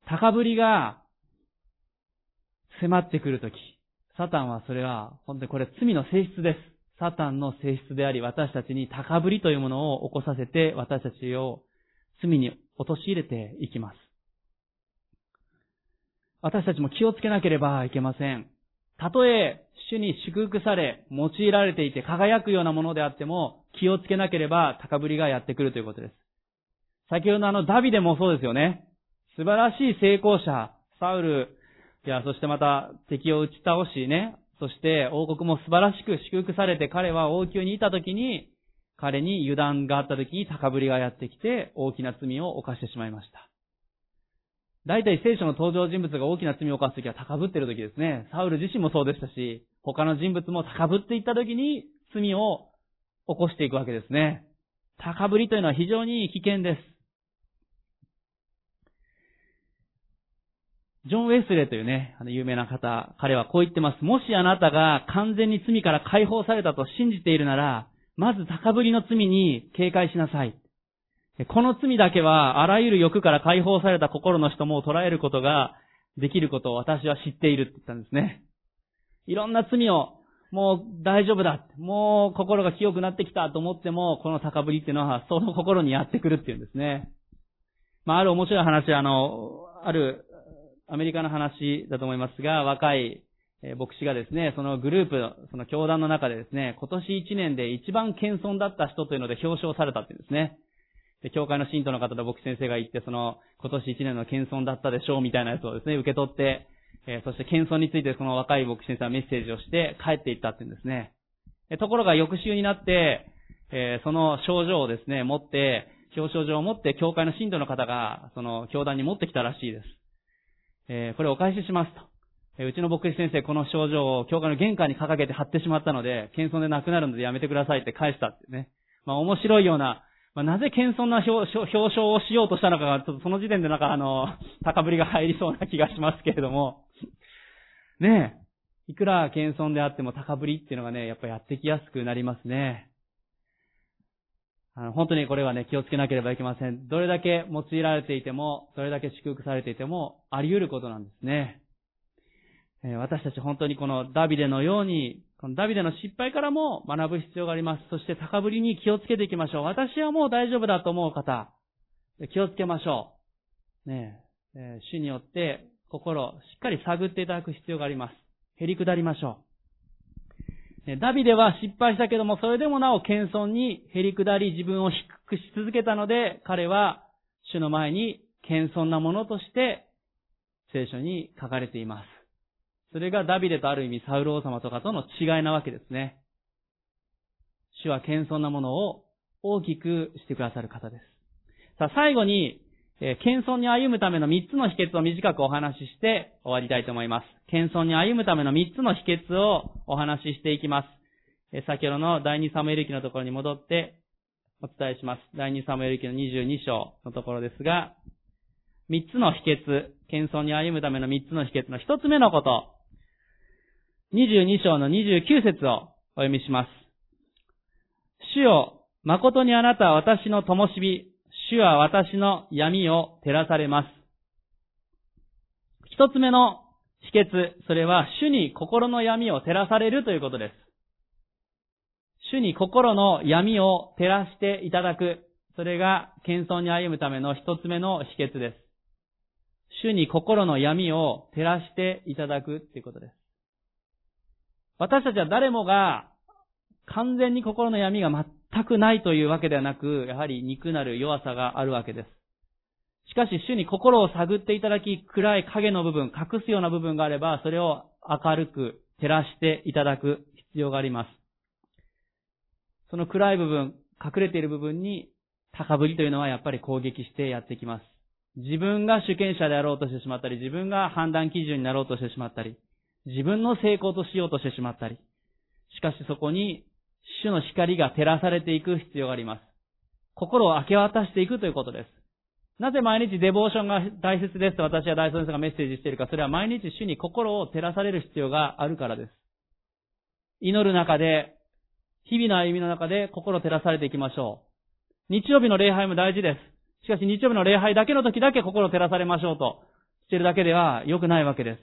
[SPEAKER 1] 高ぶりが迫ってくるとき、サタンはそれは、本当にこれ罪の性質です。サタンの性質であり、私たちに高ぶりというものを起こさせて、私たちを罪に陥れていきます。私たちも気をつけなければいけません。たとえ、主に祝福され、用いられていて輝くようなものであっても、気をつけなければ高ぶりがやってくるということです。先ほどのあのダビデもそうですよね。素晴らしい成功者、サウル、いや、そしてまた敵を打ち倒しね、そして王国も素晴らしく祝福されて彼は王宮にいた時に、彼に油断があった時に高ぶりがやってきて大きな罪を犯してしまいました。大体聖書の登場人物が大きな罪を犯す時は高ぶっている時ですね。サウル自身もそうでしたし、他の人物も高ぶっていった時に罪を起こしていくわけですね。高ぶりというのは非常に危険です。ジョン・ウェスレーというね、あの有名な方、彼はこう言ってます。もしあなたが完全に罪から解放されたと信じているなら、まず高ぶりの罪に警戒しなさい。この罪だけは、あらゆる欲から解放された心の人も捉えることができることを私は知っているって言ったんですね。いろんな罪を、もう大丈夫だ。もう心が清くなってきたと思っても、この高ぶりっていうのは、その心にやってくるっていうんですね。まあ、ある面白い話、あの、あるアメリカの話だと思いますが、若い牧師がですね、そのグループ、その教団の中でですね、今年1年で一番謙遜だった人というので表彰されたっていうんですね。で、教会の信徒の方と牧師先生が言って、その、今年1年の謙遜だったでしょうみたいなやつをですね、受け取って、えー、そして謙遜についてその若い牧師先生はメッセージをして帰っていったっていうんですね。ところが翌週になって、えー、その症状をですね、持って、表彰状を持って、教会の信徒の方が、その、教団に持ってきたらしいです。えー、これお返ししますと。えー、うちの牧師先生、この症状を教会の玄関に掲げて貼ってしまったので、謙遜でなくなるのでやめてくださいって返したってね。まあ面白いような、まあ、なぜ謙遜な表表彰をしようとしたのかが、ちょっとその時点でなんかあの、高ぶりが入りそうな気がしますけれども、ねえ、いくら謙遜であっても高ぶりっていうのがね、やっぱやってきやすくなりますね。あの、本当にこれはね、気をつけなければいけません。どれだけ用いられていても、どれだけ祝福されていても、あり得ることなんですね。え私たち本当にこのダビデのように、このダビデの失敗からも学ぶ必要があります。そして高ぶりに気をつけていきましょう。私はもう大丈夫だと思う方、気をつけましょう。ねえ、主によって心をしっかり探っていただく必要があります。減り下りましょう。ダビデは失敗したけども、それでもなお謙遜に減り下り自分を低くし続けたので、彼は主の前に謙遜なものとして聖書に書かれています。それがダビデとある意味サウル王様とかとの違いなわけですね。主は謙遜なものを大きくしてくださる方です。さあ最後に、え謙遜に歩むための3つの秘訣を短くお話しして終わりたいと思います。謙遜に歩むための3つの秘訣をお話ししていきます。え先ほどの第2サムエル記のところに戻ってお伝えします。第2サムエル記の22章のところですが、3つの秘訣、謙遜に歩むための3つの秘訣の1つ目のこと、22章の29節をお読みします。主よ、誠にあなたは私の灯火、主は私の闇を照らされます。一つ目の秘訣、それは主に心の闇を照らされるということです。主に心の闇を照らしていただく。それが謙遜に歩むための一つ目の秘訣です。主に心の闇を照らしていただくということです。私たちは誰もが完全に心の闇が全くないというわけではなく、やはり肉なる弱さがあるわけです。しかし、主に心を探っていただき、暗い影の部分、隠すような部分があれば、それを明るく照らしていただく必要があります。その暗い部分、隠れている部分に、高ぶりというのはやっぱり攻撃してやってきます。自分が主権者であろうとしてしまったり、自分が判断基準になろうとしてしまったり、自分の成功としようとしてしまったり、しかしそこに主の光が照らされていく必要があります。心を明け渡していくということです。なぜ毎日デボーションが大切ですと私は大先生がメッセージしているか、それは毎日主に心を照らされる必要があるからです。祈る中で、日々の歩みの中で心を照らされていきましょう。日曜日の礼拝も大事です。しかし日曜日の礼拝だけの時だけ心を照らされましょうとしているだけでは良くないわけで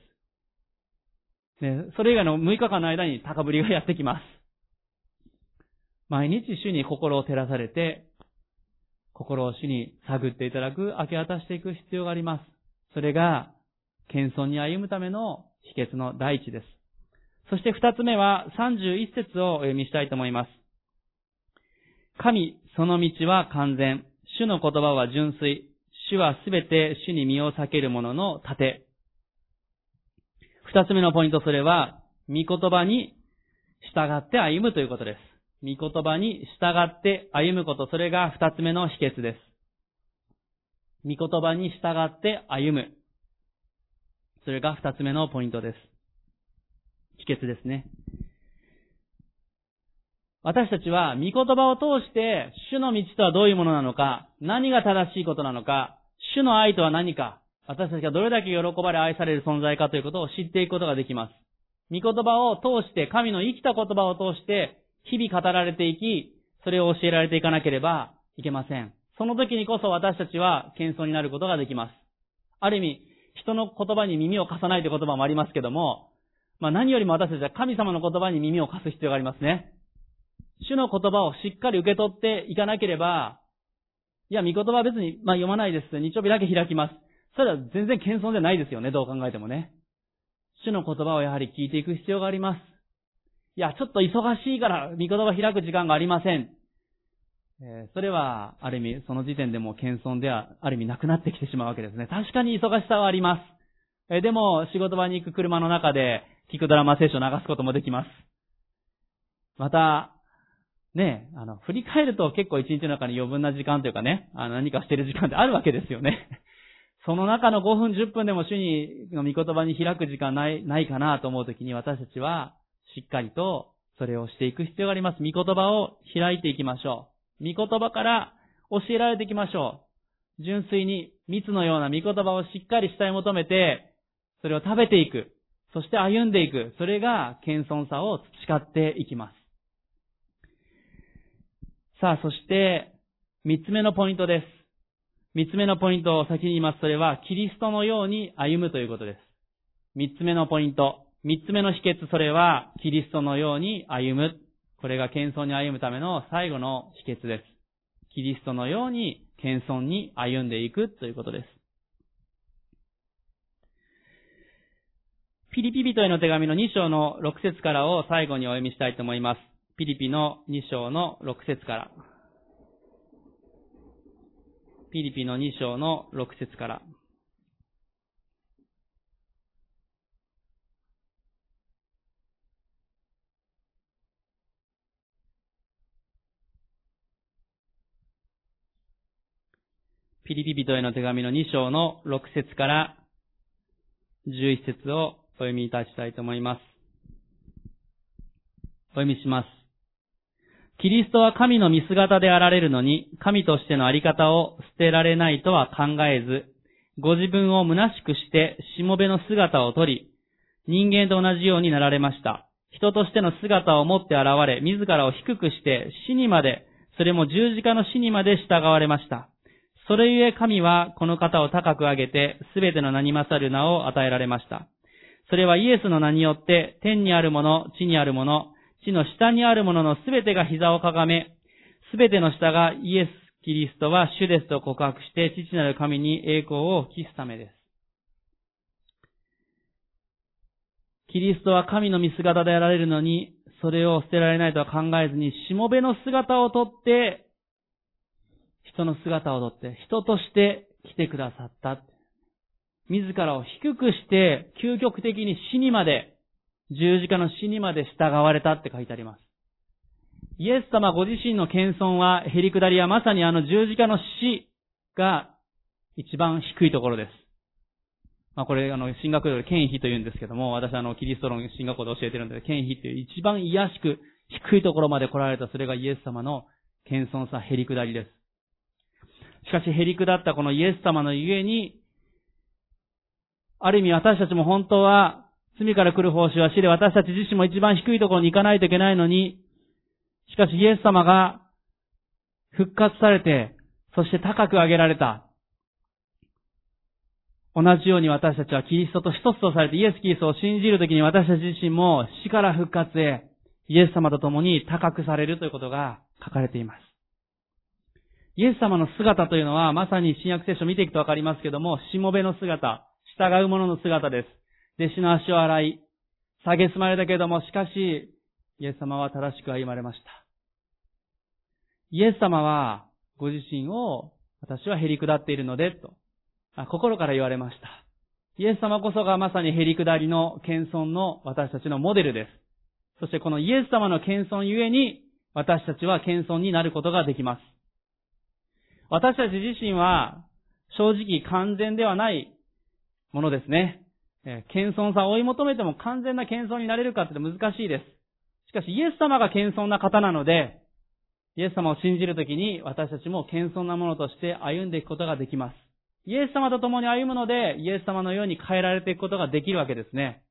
[SPEAKER 1] す。ね、それ以外の6日間の間に高ぶりがやってきます。毎日主に心を照らされて、心を主に探っていただく、明け渡していく必要があります。それが、謙遜に歩むための秘訣の第一です。そして二つ目は31節をお読みしたいと思います。神、その道は完全。主の言葉は純粋。主はすべて主に身を避ける者の盾。二つ目のポイント、それは、御言葉に従って歩むということです。御言葉に従って歩むこと、それが二つ目の秘訣です。御言葉に従って歩む。それが二つ目のポイントです。秘訣ですね。私たちは、御言葉を通して、主の道とはどういうものなのか、何が正しいことなのか、主の愛とは何か、私たちがどれだけ喜ばれ愛される存在かということを知っていくことができます。御言葉を通して、神の生きた言葉を通して、日々語られていき、それを教えられていかなければいけません。その時にこそ私たちは謙遜になることができます。ある意味、人の言葉に耳を貸さないという言葉もありますけども、まあ何よりも私たちは神様の言葉に耳を貸す必要がありますね。主の言葉をしっかり受け取っていかなければ、いや、御言葉は別に、まあ、読まないです。日曜日だけ開きます。それは全然謙遜じゃないですよね、どう考えてもね。主の言葉をやはり聞いていく必要があります。いや、ちょっと忙しいから、御言葉開く時間がありません。えー、それは、ある意味、その時点でも謙遜では、ある意味なくなってきてしまうわけですね。確かに忙しさはあります。えー、でも、仕事場に行く車の中で、聞くドラマ聖書を流すこともできます。また、ね、あの、振り返ると結構一日の中に余分な時間というかね、あの何かしてる時間ってあるわけですよね。その中の5分10分でも主にの御言葉に開く時間ない、ないかなと思うときに私たちはしっかりとそれをしていく必要があります。御言葉を開いていきましょう。御言葉から教えられていきましょう。純粋に蜜のような御言葉をしっかり下へ求めて、それを食べていく。そして歩んでいく。それが謙遜さを培っていきます。さあ、そして、三つ目のポイントです。三つ目のポイントを先に言います。それは、キリストのように歩むということです。三つ目のポイント。三つ目の秘訣、それは、キリストのように歩む。これが謙遜に歩むための最後の秘訣です。キリストのように謙遜に歩んでいくということです。ピリピ人への手紙の2章の6節からを最後にお読みしたいと思います。ピリピの2章の6節から。ピリピの2章の6節から。ピリピ人への手紙の2章の6節から11節をお読みいたしたいと思います。お読みします。キリストは神の見姿であられるのに、神としてのあり方を捨てられないとは考えず、ご自分を虚しくして、しもべの姿をとり、人間と同じようになられました。人としての姿を持って現れ、自らを低くして、死にまで、それも十字架の死にまで従われました。それゆえ神はこの方を高く上げて、すべての名に勝る名を与えられました。それはイエスの名によって、天にあるもの、地にあるもの、地の下にあるもののすべてが膝をかがめ、すべての下がイエス・キリストは主ですと告白して、父なる神に栄光を期すためです。キリストは神の見姿であられるのに、それを捨てられないとは考えずに、しもべの姿をとって、人の姿をとって、人として来てくださった。自らを低くして、究極的に死にまで十字架の死にまで従われたって書いてあります。イエス様ご自身の謙遜は、へりくだりはまさにあの十字架の死が一番低いところです。まあこれ、あの、進学で権威と言うんですけども、私あの、キリスト論進学校で教えてるんで、権威っていう一番癒しく低いところまで来られた、それがイエス様の謙遜さ、へりくだりです。しかし、へりくだったこのイエス様のゆえに、ある意味私たちも本当は罪から来る報酬は死で私たち自身も一番低いところに行かないといけないのに、しかしイエス様が復活されて、そして高く上げられた。同じように私たちはキリストと一つとされてイエス・キリストを信じるときに私たち自身も死から復活へイエス様と共に高くされるということが書かれています。イエス様の姿というのはまさに新約聖書を見ていくとわかりますけども、しもべの姿、従う者の姿です。弟子の足を洗い、下げすまれたけれども、しかし、イエス様は正しく歩まれました。イエス様は、ご自身を、私はへり下っているので、と、心から言われました。イエス様こそがまさにへりくだりの謙遜の私たちのモデルです。そしてこのイエス様の謙遜ゆえに、私たちは謙遜になることができます。私たち自身は、正直完全ではないものですね。え謙遜さを追い求めても完全な謙遜になれるかって難しいです。しかし、イエス様が謙遜な方なので、イエス様を信じるときに私たちも謙遜なものとして歩んでいくことができます。イエス様と共に歩むので、イエス様のように変えられていくことができるわけですね。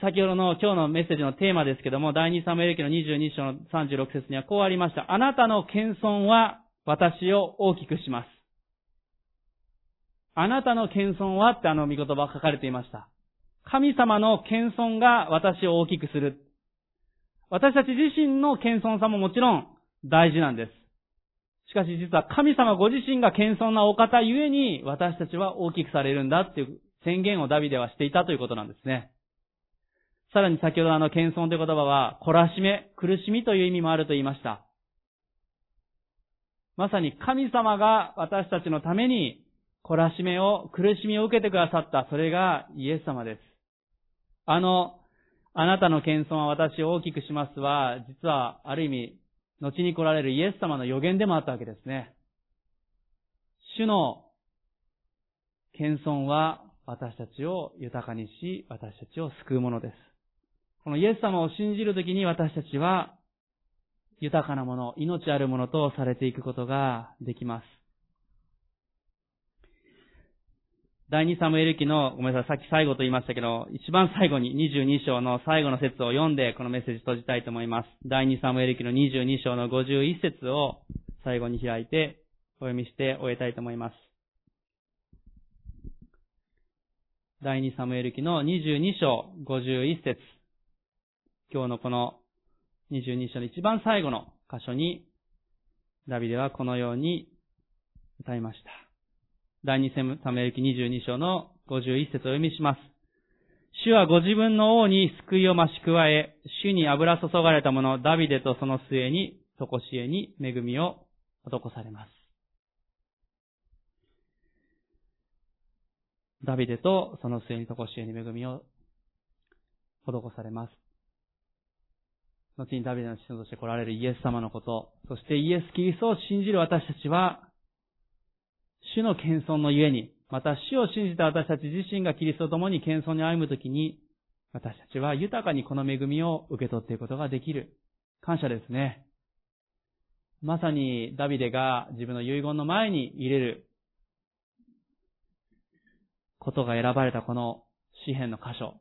[SPEAKER 1] 先ほどの今日のメッセージのテーマですけども、第2サムエル記の22章の36節にはこうありました。あなたの謙遜は私を大きくします。あなたの謙遜はってあの見言葉が書かれていました。神様の謙遜が私を大きくする。私たち自身の謙遜さももちろん大事なんです。しかし実は神様ご自身が謙遜なお方ゆえに私たちは大きくされるんだっていう宣言をダビデはしていたということなんですね。さらに先ほどあの謙遜という言葉は、懲らしめ、苦しみという意味もあると言いました。まさに神様が私たちのために懲らしめを、苦しみを受けてくださった、それがイエス様です。あの、あなたの謙遜は私を大きくしますは、実はある意味後に来られるイエス様の予言でもあったわけですね。主の謙遜は私たちを豊かにし、私たちを救うものです。このイエス様を信じるときに私たちは豊かなもの、命あるものとされていくことができます。第2サムエル記の、ごめんなさい、さっき最後と言いましたけど、一番最後に22章の最後の説を読んで、このメッセージ閉じたいと思います。第2サムエル記の22章の51節を最後に開いて、お読みして終えたいと思います。第2サムエル記の22章51節今日のこの22章の一番最後の箇所に、ダビデはこのように歌いました。第二サムエル記22章の51節を読みします。主はご自分の王に救いを増し加え、主に油注がれた者、ダビデとその末に、とこしえに恵みを施されます。ダビデとその末にとこしえに恵みを施されます。後にダビデの子孫として来られるイエス様のこと、そしてイエス・キリストを信じる私たちは、主の謙遜のゆえに、また主を信じた私たち自身がキリストと共に謙遜に歩むときに、私たちは豊かにこの恵みを受け取っていくことができる。感謝ですね。まさにダビデが自分の遺言の前に入れることが選ばれたこの詩篇の箇所。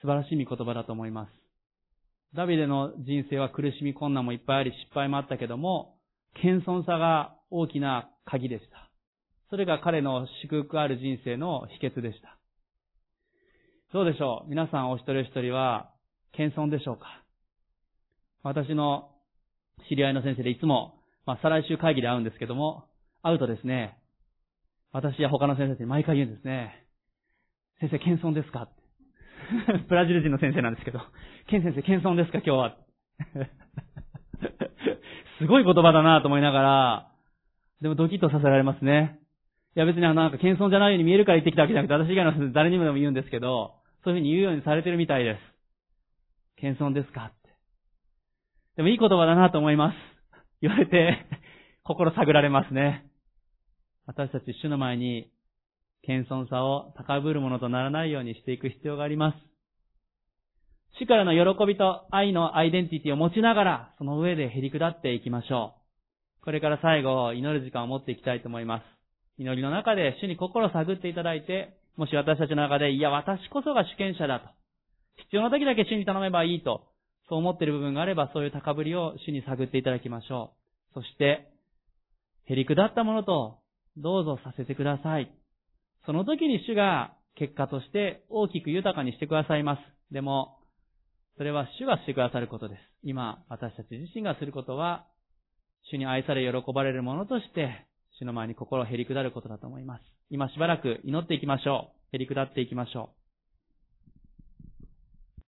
[SPEAKER 1] 素晴らしい御言葉だと思います。ダビデの人生は苦しみ困難もいっぱいあり失敗もあったけども、謙遜さが大きな鍵でした。それが彼の祝福ある人生の秘訣でした。どうでしょう？皆さんお一人お一人は謙遜でしょうか？私の知り合いの先生でいつも、まあ、再来週会議で会うんですけども、会うとですね、私や他の先生に毎回言うんですね。先生、謙遜ですか？ブラジル人の先生なんですけど、ケン先生、謙遜ですか今日は すごい言葉だなと思いながら、でもドキッとさせられますね。いや別になんか謙遜じゃないように見えるから言ってきたわけじゃなくて、私以外の人誰にもでも言うんですけど、そういうふうに言うようにされてるみたいです。謙遜ですかって。でもいい言葉だなと思います。言われて、心探られますね。私たち主の前に、謙遜さを高ぶるものとならないようにしていく必要があります。主からの喜びと愛のアイデンティティを持ちながら、その上で減り下っていきましょう。これから最後、祈る時間を持っていきたいと思います。祈りの中で主に心を探っていただいて、もし私たちの中で、いや、私こそが主権者だと。必要な時だけ主に頼めばいいと、そう思っている部分があれば、そういう高ぶりを主に探っていただきましょう。そして、へり下ったものと、どうぞさせてください。その時に主が結果として大きく豊かにしてくださいます。でも、それは主がしてくださることです。今、私たち自身がすることは、主に愛され喜ばれるものとして、主の前に心をへり下ることだと思います。今しばらく祈っていきましょう。へり下っていきましょう。